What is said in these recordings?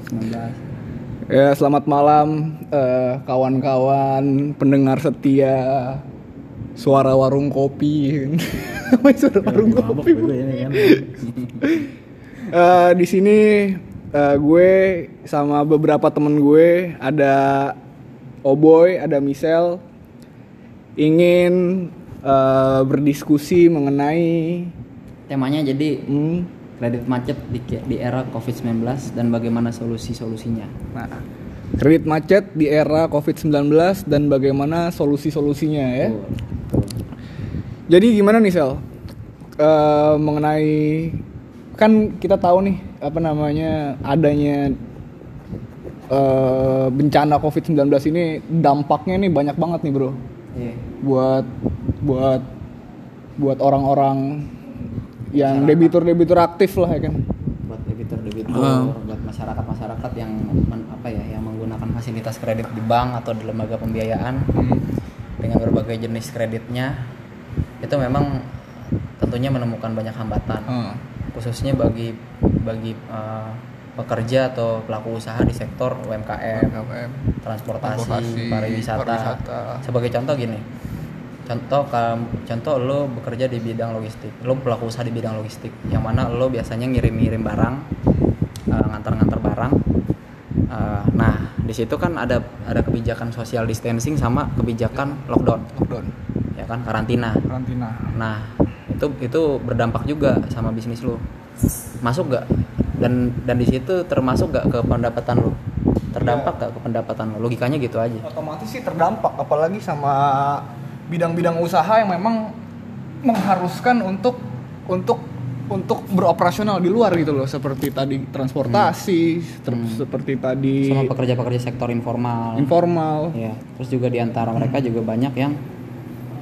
COVID-19. Ya, selamat malam eh, kawan-kawan pendengar setia suara warung kopi. Suara warung kopi? Mabok gue ini kan. Eh, di sini eh, gue sama beberapa temen gue ada Oboy, ada Michelle ingin eh, berdiskusi mengenai Temanya jadi hmm, kredit macet di, di era COVID-19 dan bagaimana solusi-solusinya. nah, kredit macet di era COVID-19 dan bagaimana solusi-solusinya ya. Jadi gimana nih Sel? Eh, mengenai kan kita tahu nih apa namanya adanya eh, bencana COVID-19 ini dampaknya nih banyak banget nih bro Iya. buat buat buat orang-orang yang debitur-debitur aktif lah ya kan. Buat debitur-debitur, Ah. buat masyarakat-masyarakat yang men- apa ya, yang menggunakan fasilitas kredit di bank atau di lembaga pembiayaan dengan berbagai jenis kreditnya itu memang tentunya menemukan banyak hambatan. Ah. khususnya bagi bagi uh, pekerja atau pelaku usaha di sektor UMKM, UMKM. transportasi, Transportasi, pariwisata. pariwisata. Sebagai contoh gini, contoh contoh lo bekerja di bidang logistik, lo pelaku usaha di bidang logistik, yang mana lo biasanya ngirim-ngirim barang, uh, ngantar-ngantar barang. Uh, nah, di situ kan ada ada kebijakan social distancing sama kebijakan lockdown, Lockdown, ya kan karantina. karantina. Nah, itu itu berdampak juga sama bisnis lo. Masuk gak? Dan dan di situ termasuk gak ke pendapatan lo? Terdampak gak ke pendapatan lo? Logikanya gitu aja. Otomatis sih terdampak apalagi sama bidang-bidang usaha yang memang mengharuskan untuk untuk untuk beroperasional di luar gitu loh seperti tadi transportasi, ter- seperti tadi Sama pekerja-pekerja sektor informal. informal. Ya, terus juga di antara mereka juga banyak yang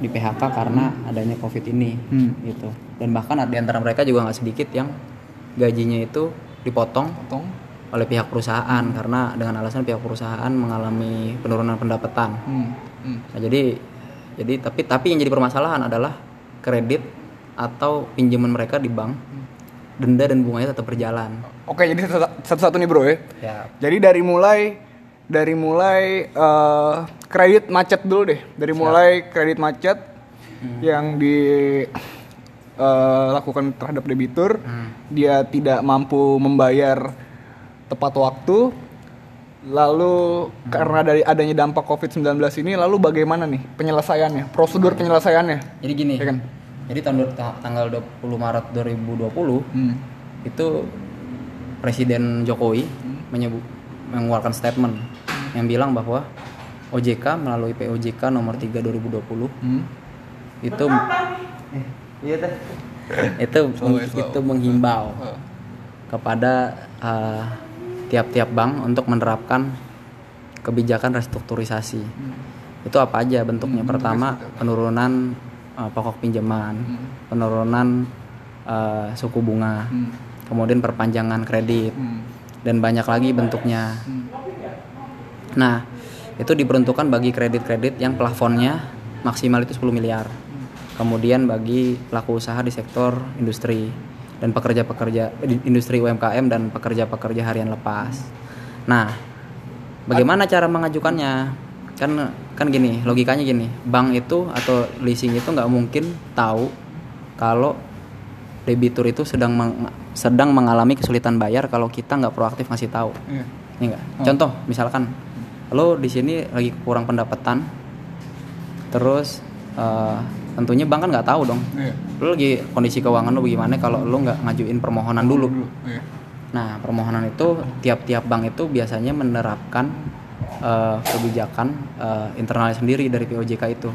di PHK karena adanya COVID ini, Hmm. gitu. Dan bahkan di antara mereka juga nggak sedikit yang gajinya itu dipotong Potong. oleh pihak perusahaan karena dengan alasan pihak perusahaan mengalami penurunan pendapatan. Hmm. Hmm. Nah, jadi jadi tapi tapi yang jadi permasalahan adalah kredit atau pinjaman mereka di bank denda dan bunganya tetap berjalan. Oke, jadi satu- satu-satu nih bro ya. Ya, Jadi dari mulai dari mulai eh, kredit macet dulu deh. Dari mulai kredit macet yang dilakukan terhadap debitur, dia tidak mampu membayar tepat waktu. Lalu karena dari adanya dampak COVID-19 ini lalu bagaimana nih penyelesaiannya? Prosedur penyelesaiannya? jadi gini. Ya kan? Jadi tahun du- ta- tanggal 20 Maret 2020 Hmm. itu Presiden Jokowi menyebu- mengeluarkan statement yang bilang bahwa OJK melalui POJK nomor 3 2020 Hmm. itu eh, iya teh itu Slow, slow. itu menghimbau kepada uh, tiap-tiap bank untuk menerapkan kebijakan restrukturisasi. Itu apa aja bentuknya? Pertama, penurunan uh, pokok pinjaman, penurunan uh, suku bunga, Hmm. kemudian perpanjangan kredit, Hmm. dan banyak lagi bentuknya. Nah, itu diperuntukkan bagi kredit-kredit yang plafonnya maksimal itu 10 miliar. Kemudian bagi pelaku usaha di sektor industri dan pekerja-pekerja industri UMKM dan pekerja-pekerja harian lepas. Nah, bagaimana cara mengajukannya? Kan kan gini, logikanya gini, bank itu atau leasing itu nggak mungkin tahu kalau debitur itu sedang meng- sedang mengalami kesulitan bayar kalau kita nggak proaktif ngasih tahu. Iya. Ini enggak. Contoh, misalkan lo di sini lagi kurang pendapatan, terus eh, tentunya bank kan nggak tahu dong. Iya. Lo lagi kondisi keuangan lo bagaimana kalau lo nggak ngajuin permohonan dulu. Iya. Nah, permohonan itu tiap-tiap bank itu biasanya menerapkan eh, kebijakan eh, internalnya sendiri dari POJK itu.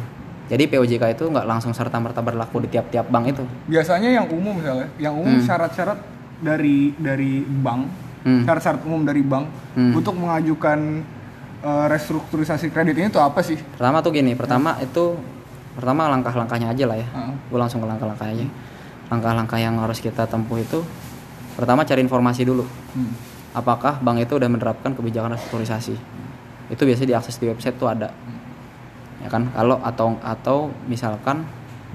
Jadi POJK itu nggak langsung serta merta berlaku di tiap-tiap bank itu. biasanya yang umum misalnya yang umum syarat-syarat dari dari bank Hmm. syarat-syarat umum dari bank Hmm. untuk mengajukan eh, restrukturisasi kredit ini tuh apa sih Pertama tuh gini, pertama itu pertama langkah-langkahnya aja lah ya. Heeh. Gue langsung ke langkah-langkahnya aja. Langkah-langkah yang harus kita tempuh itu pertama cari informasi dulu. Hmm. Apakah bank itu udah menerapkan kebijakan restrukturisasi? Itu biasanya diakses di website tuh ada. Ya kan? Kalau atau atau misalkan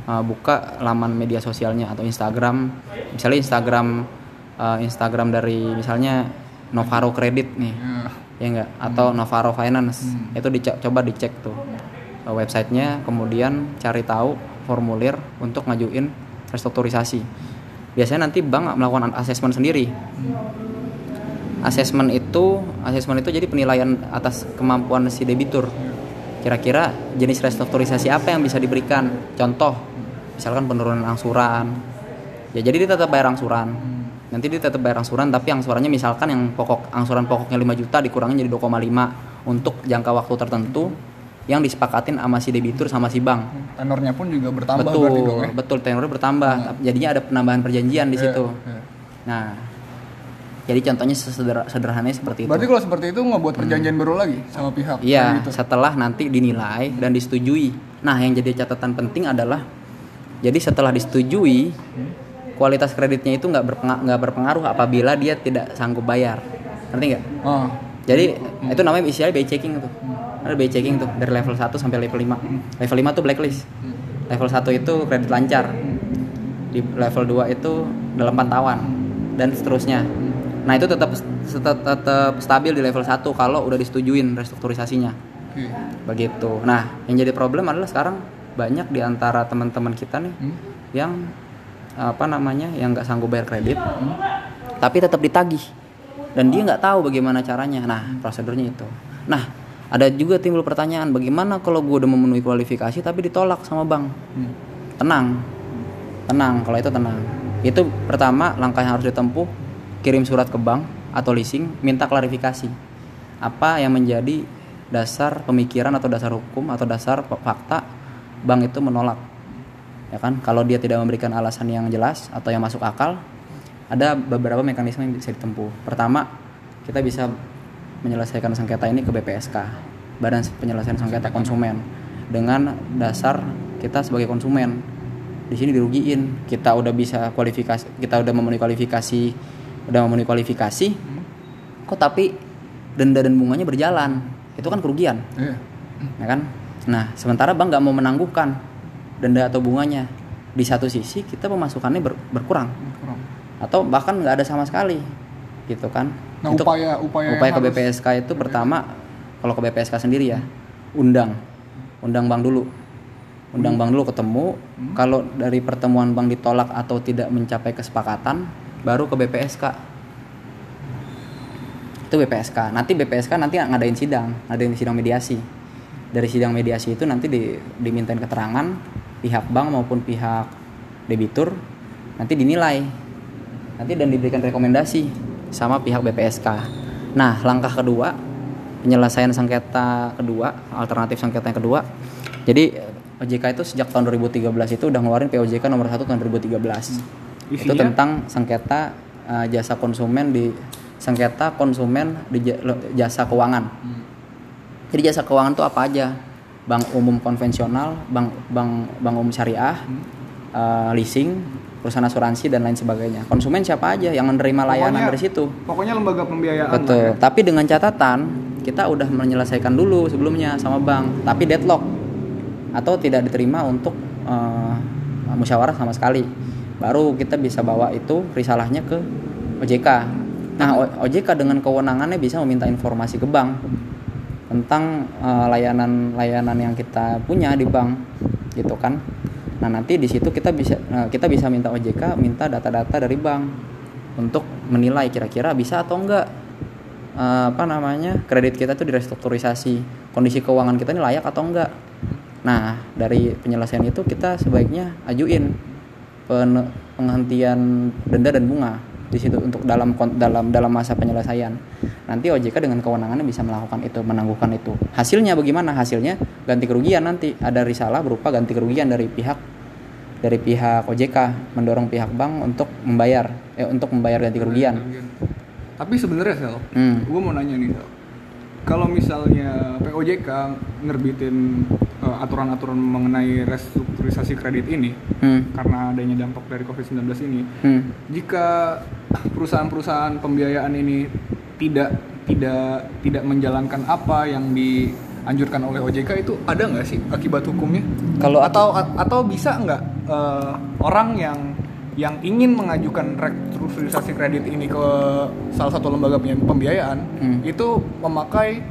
uh, buka laman media sosialnya atau Instagram, misalnya Instagram uh, Instagram dari misalnya Novaro Credit nih Ya. ya enggak atau Novaro Finance Hmm. itu dico- coba dicek tuh uh, websitenya kemudian cari tahu formulir untuk ngajuin restrukturisasi. Biasanya nanti bank melakukan asesmen sendiri. Asesmen itu asesmen itu jadi penilaian atas kemampuan si debitur. Kira-kira jenis restrukturisasi apa yang bisa diberikan? Contoh misalkan penurunan angsuran. Ya jadi dia tetap bayar angsuran. Nanti dia tetap bayar angsuran tapi angsurannya misalkan yang pokok angsuran pokoknya 5 juta dikurangin jadi 2,5 untuk jangka waktu tertentu yang disepakatin sama si debitur sama si bank Tenornya pun juga bertambah betul berarti dong ya. betul tenornya bertambah jadinya ada penambahan perjanjian di Iya, situ iya. nah jadi contohnya sederhananya seperti itu Berarti kalau seperti itu nggak buat perjanjian baru lagi sama pihak Iya, gitu. setelah nanti dinilai dan disetujui. Nah, yang jadi catatan penting adalah jadi setelah disetujui kualitas kreditnya itu nggak berpengaruh, nggak berpengaruh apabila dia tidak sanggup bayar. Ngerti nggak? Oh, Jadi itu namanya istilahnya by checking tuh. Ada by checking tuh dari level 1 sampai level 5. Level 5 tuh blacklist. Level 1 itu kredit lancar. Di level 2 itu dalam pantauan dan seterusnya. Nah, itu tetap tetap, stabil di level 1 kalau udah disetujuin restrukturisasinya. Begitu. Nah, yang jadi problem adalah sekarang banyak di antara teman-teman kita nih Hmm? yang apa namanya yang nggak sanggup bayar kredit tapi tetap ditagih dan dia nggak tahu bagaimana caranya nah prosedurnya itu nah ada juga timbul pertanyaan bagaimana kalau gue udah memenuhi kualifikasi tapi ditolak sama bank? Hmm. tenang. Tenang kalau itu tenang. Itu pertama langkah yang harus ditempuh kirim surat ke bank atau leasing minta klarifikasi. Apa yang menjadi dasar pemikiran atau dasar hukum atau dasar fa- fakta bank itu menolak. Ya kan? Kalau dia tidak memberikan alasan yang jelas atau yang masuk akal ada beberapa mekanisme yang bisa ditempuh. Pertama kita bisa menyelesaikan sengketa ini ke BPSK Badan Penyelesaian Sengketa Konsumen. Dengan dasar kita sebagai konsumen di sini dirugiin. Kita udah bisa kualifikasi kita udah memenuhi kualifikasi udah memenuhi kualifikasi kok tapi denda dan bunganya berjalan? Itu kan kerugian. Iya. ya kan? Nah sementara bank nggak mau menangguhkan denda atau bunganya. Di satu sisi kita pemasukannya ber- berkurang. Kurang. atau bahkan nggak ada sama sekali gitu kan Nah, Itu upaya upaya upaya ke harus- BPSK itu pertama kalau ke BPSK sendiri ya undang. Undang bank dulu. Undang bank dulu ketemu. Hmm. kalau dari pertemuan bank ditolak atau tidak mencapai kesepakatan baru ke BPSK itu BPSK nanti BPSK nanti ngadain sidang ngadain sidang mediasi. Dari sidang mediasi itu nanti di, dimintain keterangan pihak bank maupun pihak debitur nanti dinilai. Nanti dan diberikan rekomendasi sama pihak BPSK nah langkah kedua penyelesaian sengketa kedua alternatif sengketa yang kedua. Jadi OJK itu sejak tahun 2013 itu udah ngeluarin POJK nomor 1 tahun 2013 itu Isinya? tentang sengketa uh, jasa konsumen di sengketa konsumen di jasa keuangan. Hmm. jadi jasa keuangan itu apa aja? Bank umum konvensional bank bank bank umum syariah uh, leasing perusahaan asuransi dan lain sebagainya konsumen siapa aja yang menerima layanan Pokoknya- dari situ Pokoknya lembaga pembiayaan. Betul. ya. Tapi dengan catatan kita udah menyelesaikan dulu sebelumnya sama bank, tapi deadlock atau tidak diterima untuk eh, musyawarah sama sekali. Baru kita bisa bawa itu risalahnya ke OJK. Nah, O- OJK dengan kewenangannya bisa meminta informasi ke bank tentang eh, layanan-layanan yang kita punya di bank, gitu kan. Nah, nanti di situ kita bisa eh, kita bisa minta OJK minta data-data dari bank untuk menilai kira-kira bisa atau enggak eh, apa namanya kredit kita itu direstrukturisasi kondisi keuangan kita ini layak atau enggak. Nah dari penyelesaian itu kita sebaiknya ajuin pen- penghentian denda dan bunga di situ untuk dalam dalam dalam masa penyelesaian nanti OJK dengan kewenangannya bisa melakukan itu menangguhkan itu hasilnya bagaimana hasilnya ganti kerugian nanti ada risalah berupa ganti kerugian dari pihak dari pihak OJK mendorong pihak bank untuk membayar eh, untuk membayar ganti kerugian Tapi sebenarnya Sel, Hmm. gue mau nanya nih Sel. Kalau misalnya POJK nerbitin eh, aturan-aturan mengenai restrukturisasi kredit ini Hmm. karena adanya dampak dari COVID-19 ini, Hmm. jika perusahaan-perusahaan pembiayaan ini tidak tidak tidak menjalankan apa yang dianjurkan oleh OJK itu ada nggak sih akibat hukumnya? Kalau atau atau bisa nggak eh, orang yang yang ingin mengajukan restruk- restrukturisasi kredit ini ke salah satu lembaga pembi- pembiayaan Hmm. itu memakai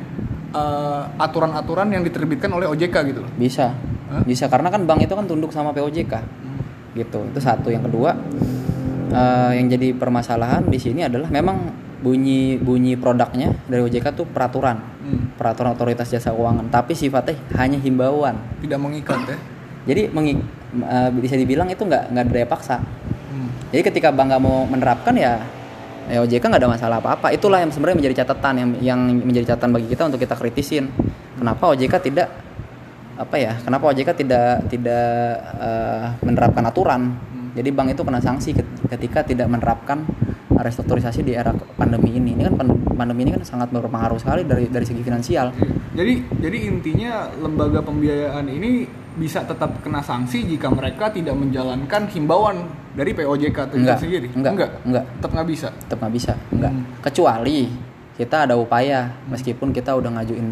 eh, aturan-aturan yang diterbitkan oleh OJK gitu loh. Bisa. Hah? Bisa karena kan bank itu kan tunduk sama POJK. Gitu. Itu satu. Yang kedua eh, yang jadi permasalahan di sini adalah memang bunyi bunyi produknya dari OJK tuh peraturan. Hmm. Peraturan otoritas jasa keuangan, tapi sifatnya hanya himbauan. Tidak mengikat ya. Jadi mengi- eh, bisa dibilang itu nggak nggak ada daya paksa. Hmm. Jadi ketika bank nggak mau menerapkan ya, ya OJK nggak ada masalah apa-apa. Itulah yang sebenarnya menjadi catatan yang yang menjadi catatan bagi kita untuk kita kritisin. Kenapa OJK tidak apa ya? Kenapa OJK tidak tidak eh, menerapkan aturan? Jadi bank itu kena sanksi ketika tidak menerapkan restrukturisasi di era pandemi ini. Ini kan pan- pandemi ini kan sangat berpengaruh sekali dari dari segi finansial. Jadi jadi intinya lembaga pembiayaan ini bisa tetap kena sanksi jika mereka tidak menjalankan himbauan dari POJK itu Enggak, sendiri. enggak, enggak, enggak. tetap nggak bisa. tetap nggak bisa enggak Hmm. kecuali kita ada upaya meskipun kita udah ngajuin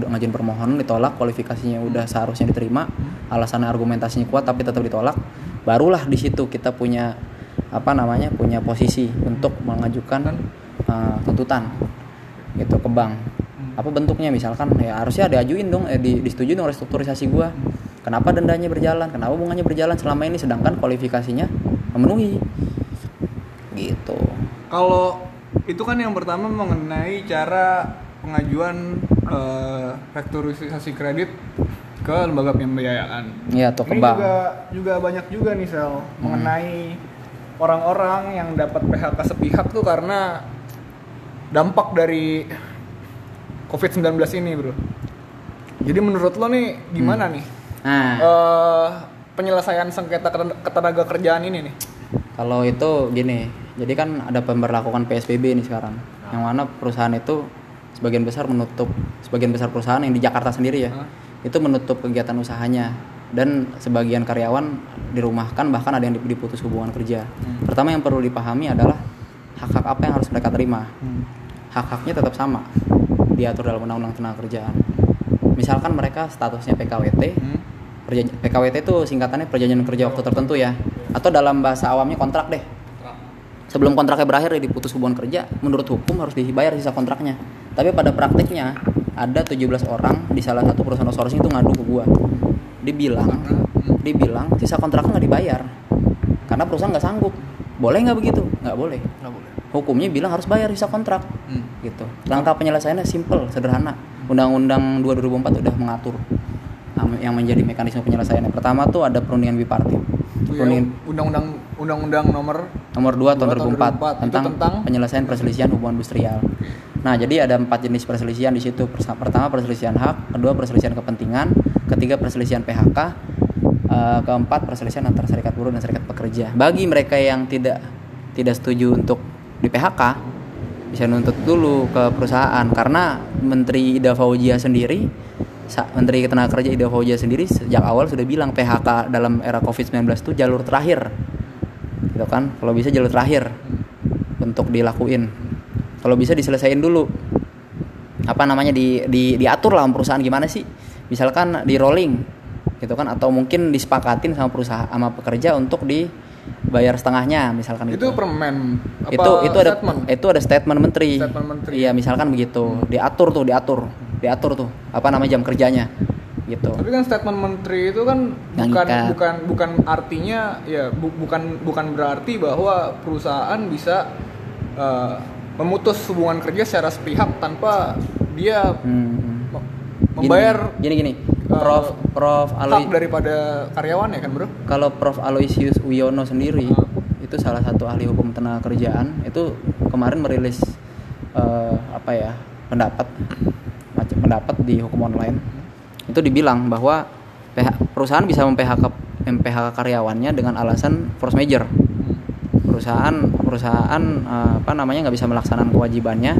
udah ngajuin permohonan ditolak kualifikasinya udah seharusnya diterima alasannya argumentasinya kuat tapi tetap ditolak barulah di situ kita punya apa namanya punya posisi untuk mengajukan uh, tuntutan gitu ke bank. Apa bentuknya? Misalkan ya harusnya diajuin dong eh, di, disetujui dong restrukturisasi gua. Kenapa dendanya berjalan? Kenapa bunganya berjalan selama ini? Sedangkan kualifikasinya memenuhi. Gitu. Kalau itu kan yang pertama mengenai cara pengajuan eh, restrukturisasi kredit ke lembaga pembiayaan. Iya atau ke Ini bank. juga juga banyak juga nih sel mengenai orang-orang yang dapat PHK sepihak tuh karena dampak dari COVID-19 ini, Bro. Jadi menurut lo nih gimana nih Nah, eh, penyelesaian sengketa keten- ketenaga kerjaan ini nih? kalau itu gini, jadi kan ada pemberlakukan PSBB nih sekarang, yang mana perusahaan itu sebagian besar menutup, sebagian besar perusahaan yang di Jakarta sendiri ya, Hah? itu menutup kegiatan usahanya dan sebagian karyawan dirumahkan bahkan ada yang diputus hubungan kerja. Pertama yang perlu dipahami adalah hak-hak apa yang harus mereka terima. Hak-haknya tetap sama diatur dalam Undang-Undang Tenaga Kerjaan. Misalkan mereka statusnya PKWT, Hmm? PKWT itu singkatannya perjanjian kerja waktu tertentu ya atau dalam bahasa awamnya kontrak deh sebelum kontraknya berakhir ya diputus hubungan kerja menurut hukum harus dibayar sisa kontraknya tapi pada praktiknya ada 17 orang di salah satu perusahaan outsourcing itu ngadu ke gua dibilang dibilang sisa kontraknya nggak dibayar. Karena perusahaan nggak sanggup. Boleh nggak begitu? Nggak boleh. Nggak boleh. hukumnya bilang harus bayar sisa kontrak. Hmm. gitu. Langkah penyelesaiannya simple sederhana. Undang-undang 2 2004 udah mengatur yang menjadi mekanisme penyelesaiannya. Pertama tuh ada perundingan bipartit. Ya, perundingan undang-undang undang-undang nomor nomor 2 tahun 2004 Dua tahun 2004. Itu tentang, tentang? penyelesaian perselisihan hubungan industrial. Nah jadi ada empat jenis perselisihan di situ. Pertama perselisihan hak kedua perselisihan kepentingan ketiga perselisihan PHK eh, keempat perselisihan antara serikat buruh dan serikat pekerja. Bagi mereka yang tidak tidak setuju untuk di PHK bisa nuntut dulu ke perusahaan. Karena Menteri Ida Fauzia sendiri Menteri Ketenagakerjaan Ida Fauzia sendiri sejak awal sudah bilang PHK dalam era Covid-19 itu jalur terakhir. Gitu kan? Kalau bisa jalur terakhir untuk dilakuin. Kalau bisa diselesaikan dulu. Apa namanya? Di, di diatur lah perusahaan gimana sih misalkan di rolling gitu kan atau mungkin disepakatin sama perusahaan sama pekerja untuk dibayar setengahnya misalkan itu gitu permen apa itu itu ada statement? itu ada statement menteri Statement menteri. iya misalkan begitu diatur tuh diatur diatur tuh apa namanya jam kerjanya gitu Tapi kan statement menteri itu kan Yang bukan ikat. bukan bukan artinya ya bu- bukan bukan berarti bahwa perusahaan bisa eh, memutus hubungan kerja secara sepihak tanpa dia Hmm. Me- Gini, membayar gini gini, Prof Prof hak Aloy daripada karyawan ya kan bro? kalau Prof Aloysius Wiono sendiri Hmm. itu salah satu ahli hukum tenaga kerjaan itu kemarin merilis eh, apa ya pendapat macam pendapat di hukum online itu dibilang bahwa PH perusahaan bisa mem-PHK mem-PHK karyawannya dengan alasan force major perusahaan perusahaan eh, apa namanya nggak bisa melaksanakan kewajibannya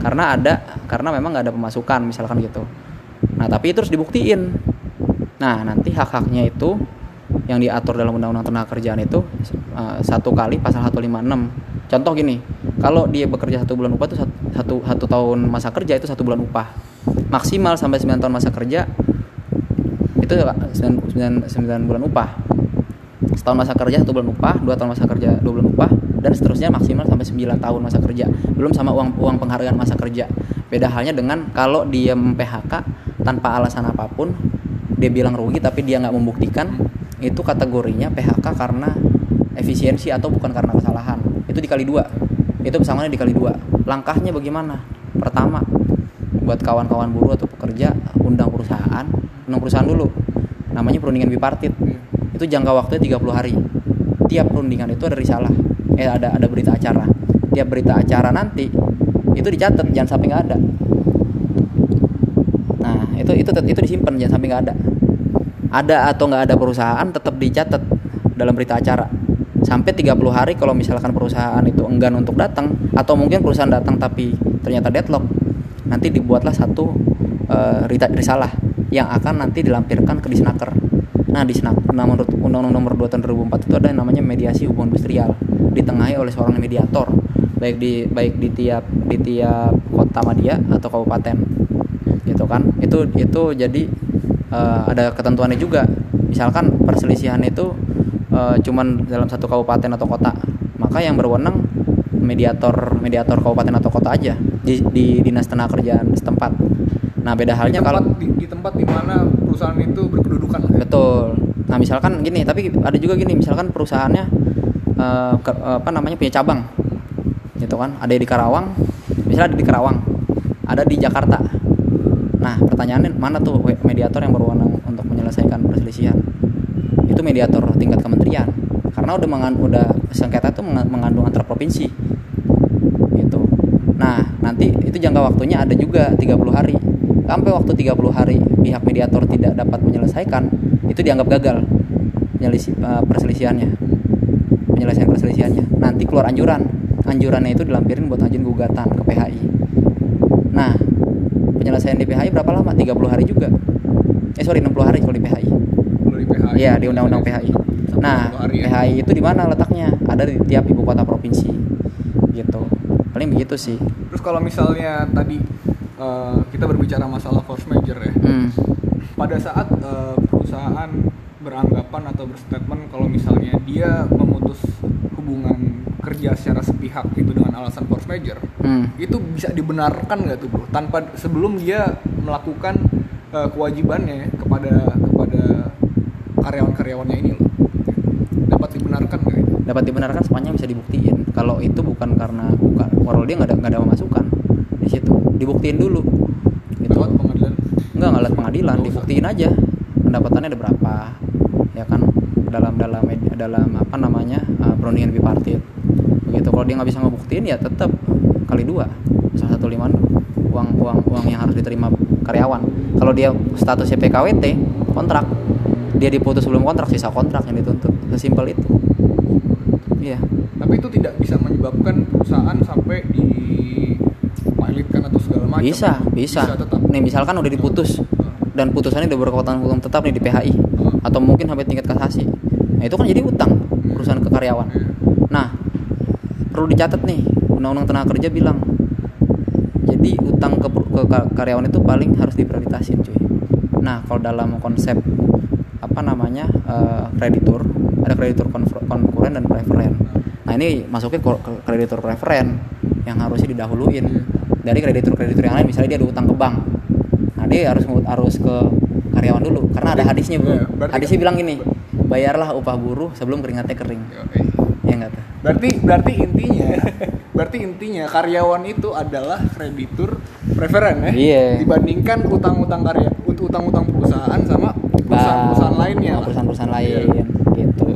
karena ada karena memang nggak ada pemasukan misalkan gitu nah tapi itu harus dibuktiin. Nah nanti hak haknya itu yang diatur dalam undang-undang tenaga kerjaan itu eh, satu kali pasal 156 contoh gini kalau dia bekerja satu bulan upah itu satu, satu satu tahun masa kerja itu satu bulan upah. Maksimal sampai 9 tahun masa kerja itu 9, 9, 9 bulan upah. Setahun masa kerja satu bulan upah dua tahun masa kerja dua bulan upah dan seterusnya maksimal sampai 9 tahun masa kerja. Belum sama uang uang penghargaan masa kerja. Beda halnya dengan kalau dia PHK tanpa alasan apa pun dia bilang rugi tapi dia nggak membuktikan itu kategorinya PHK karena efisiensi atau bukan karena kesalahan. Itu dikali dua. Itu pesangonnya dikali dua. Langkahnya bagaimana? Pertama buat kawan-kawan buruh atau pekerja undang perusahaan undang perusahaan dulu. Namanya perundingan bipartit. Itu jangka waktunya 30 hari. Tiap perundingan itu ada risalah. Eh ada ada berita acara. Tiap berita acara nanti itu dicatat jangan sampai nggak ada itu itu itu disimpan jangan sampai nggak ada. Ada atau nggak ada perusahaan tetap dicatat dalam berita acara. Sampai 30 hari kalau misalkan perusahaan itu enggan untuk datang atau mungkin perusahaan datang tapi ternyata deadlock nanti dibuatlah satu uh, risalah yang akan nanti dilampirkan ke disnaker. Nah disnaker nah, menurut undang-undang nomor 2 tahun 2004 itu ada yang namanya mediasi hubungan industrial ditengahi oleh seorang mediator baik di baik di tiap di tiap kota media atau kabupaten gitu kan. Itu itu jadi uh, ada ketentuannya juga. Misalkan perselisihan itu uh, cuman dalam satu kabupaten atau kota maka yang berwenang mediator mediator kabupaten atau kota aja di, di dinas tenaga kerjaan setempat. Nah beda halnya di tempat, kalau di, di tempat di mana perusahaan itu berkedudukan lah ya? betul. Nah misalkan gini tapi ada juga gini misalkan perusahaannya uh, ke, apa namanya punya cabang gitu kan. Ada di Karawang misalnya ada di Karawang ada di Jakarta nah pertanyaannya mana tuh mediator yang berwenang untuk menyelesaikan perselisihan? Itu mediator tingkat kementerian. Karena udah mengandung udah sengketa itu mengandung antar provinsi. Gitu. Nah nanti itu jangka waktunya ada juga 30 hari. Sampai waktu 30 hari pihak mediator tidak dapat menyelesaikan itu dianggap gagal. Penyelisi, uh, perselisihannya. Penyelesaian perselisihannya. Nanti keluar anjuran. Anjurannya itu dilampirin buat ngajuin gugatan ke PHI nah penyelesaian di PHI berapa lama? 30 hari juga. Eh sorry 60 hari kalau di PHI di PHI iya di undang-undang PHI nah ya. PHI itu di mana letaknya? Ada di tiap ibu kota provinsi. Gitu. Paling begitu sih. Terus kalau misalnya tadi uh, kita berbicara masalah force major ya. Hmm. pada saat uh, perusahaan beranggapan atau berstatement kalau misalnya dia memutus hubungan kerja secara sepihak itu dengan alasan force major hmm. itu bisa dibenarkan nggak tuh bro? Tanpa sebelum dia melakukan uh, kewajibannya kepada kepada karyawan-karyawannya ini loh. Dapat dibenarkan nggak itu? Dapat dibenarkan semuanya bisa dibuktiin. Kalau itu bukan karena bukan kalau dia nggak ada nggak ada masukan di situ dibuktiin dulu. Gitu. Lewat pengadilan? Nggak lewat pengadilan dibuktiin aja. Pendapatannya ada berapa? Ya kan? Dalam dalam dalam apa namanya uh, perundingan bipartit begitu. Kalau dia nggak bisa ngebuktiin ya tetap kali dua. Salah satu lima uang uang uang yang harus diterima karyawan. Kalau dia statusnya PKWT kontrak. Dia diputus sebelum kontrak sisa kontrak yang dituntut. Sesimpel itu. Iya. Tapi itu tidak bisa menyebabkan perusahaan sampai di pilotkan atau segala macam. Bisa bisa, bisa tetap. nih misalkan udah diputus. Dan putusannya udah berkekuatan hukum tetap nih di PHI atau mungkin sampai tingkat kasasi. Nah itu kan jadi utang perusahaan ke karyawan perlu dicatat nih undang-undang tenaga kerja bilang. Jadi utang ke, ke karyawan itu paling harus diprioritasin cuy. Nah kalau dalam konsep apa namanya uh, kreditur ada kreditur konkuren dan preferen nah ini masuknya ke kreditur preferen yang harusnya didahuluin dari kreditur-kreditur yang lain. Misalnya dia ada utang ke bank. Nah dia harus harus ke karyawan dulu karena ada hadisnya bro ya, hadisnya bilang gini bayarlah upah buruh sebelum keringatnya kering. Ya enggak tuh berarti berarti intinya berarti intinya karyawan itu adalah kreditur preferen ya iya. dibandingkan utang-utang karya utang-utang perusahaan sama perusahaan-perusahaan lainnya perusahaan-perusahaan lain iya. gitu.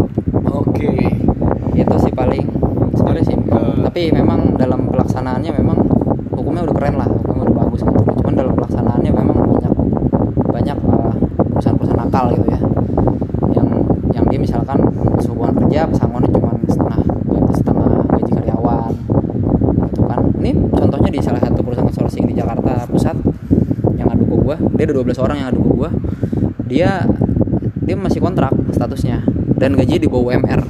Oke. Okay. itu sih paling sebenarnya sih. Uh, tapi memang dalam pelaksanaannya memang hukumnya udah keren lah hukumnya udah bagus gitu. Cuman dalam pelaksanaannya memang banyak banyak uh, perusahaan-perusahaan nakal gitu ya. Yang yang dia misalkan hubungan kerja pesangonnya cuma setengah gaji karyawan gitu kan ini contohnya di salah satu perusahaan outsourcing di Jakarta Pusat yang adu ke gua dia ada 12 orang yang adu ke gua. Dia dia masih kontrak statusnya dan gaji di bawah UMR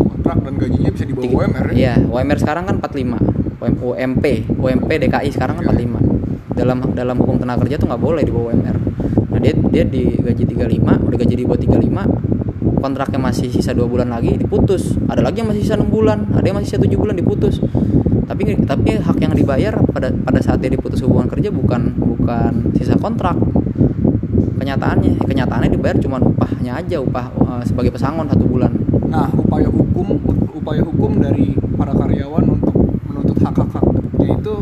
kontrak dan gajinya bisa di bawah UMR ya? Iya, UMR sekarang kan 45 UMP UMP DKI sekarang kan 45 dalam dalam hukum tenaga kerja tuh nggak boleh di bawah UMR nah dia dia di gaji 35 udah gaji di bawah 35 kontraknya masih sisa dua bulan lagi diputus. Ada lagi yang masih sisa enam bulan ada yang masih sisa tujuh bulan diputus tapi tapi hak yang dibayar pada pada saat dia diputus hubungan kerja bukan bukan sisa kontrak. Kenyataannya kenyataannya dibayar cuma upahnya aja upah uh, sebagai pesangon satu bulan. Nah, upaya hukum upaya hukum dari para karyawan untuk menuntut hak-hak yaitu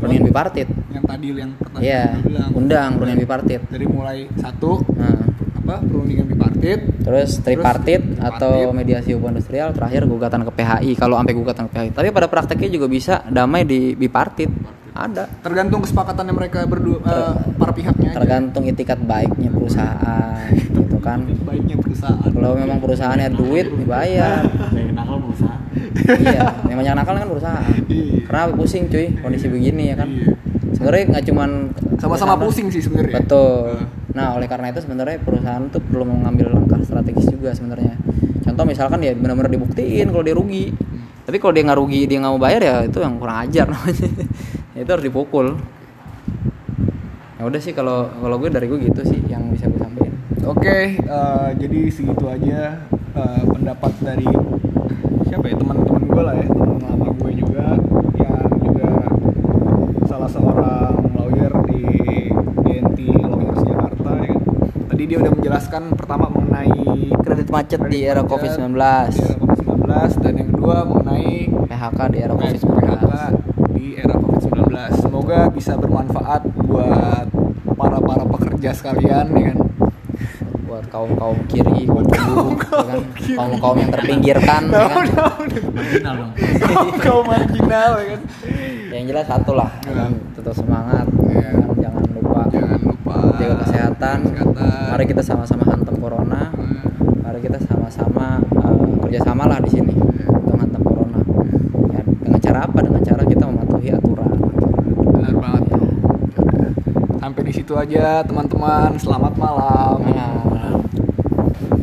perundingan bipartit. yang tadi yang pertama iya bilang undang perundingan bipartit. Dari mulai satu nah, apa perundingan bipartit terus tripartit tripartit. atau mediasi hubungan industrial terakhir gugatan ke PHI kalau sampai gugatan ke PHI tapi pada prakteknya juga bisa damai di bipartit. Ada. Tergantung kesepakatannya mereka berdua eh, para pihaknya aja. tergantung itikat baiknya perusahaan gitu kan. Baiknya perusahaan. Kalau memang perusahaannya duit dibayar. Nakal berusaha. iya yang banyak nakal kan perusahaan. Iya. karena pusing cuy? Kondisi begini ya kan? Iya. sebenarnya nggak cuman sama-sama perusahaan- pusing sih sebenarnya. Betul. Nah. Nah oleh karena itu sebenarnya perusahaan tuh perlu mengambil langkah strategis juga sebenarnya. Contoh misalkan ya benar-benar dibuktiin kalau dia rugi. Tapi kalau dia nggak rugi dia nggak mau bayar ya itu yang kurang ajar namanya. Itu harus dipukul. Ya udah sih kalau kalau gue dari gue gitu sih yang bisa gue sampaikan. Oke, eh, jadi segitu aja eh, pendapat dari siapa ya? Teman-teman gue lah ya teman lama gue juga yang juga salah seorang lawyer di DNT Lawyers Jakarta ya. kan. Tadi dia udah menjelaskan pertama mengenai kredit macet di kredit era COVID-19 di era COVID-19 dan yang kedua mengenai PHK di era PHK COVID-19 di era COVID-19. Semoga bisa bermanfaat buat para para pekerja sekalian ya kan. buat kaum kaum kiri kaum buruh ya kan kaum kaum yang terpinggirkan ya kan Marginal dong. Kau marginal ya kan. yang jelas satu lah ya kan? tetap semangat Iya. ya kan? jangan lupa Jangan lupa jaga kesehatan. Kesehatan. mari kita sama-sama hantam corona. Nah, mari kita sama-sama uh, kerjasama lah di sini. Untuk hantam corona. Ya, dengan cara apa? Dengan cara kita mematuhi aturan. Benar banget. Sampai di situ aja teman-teman. Selamat malam.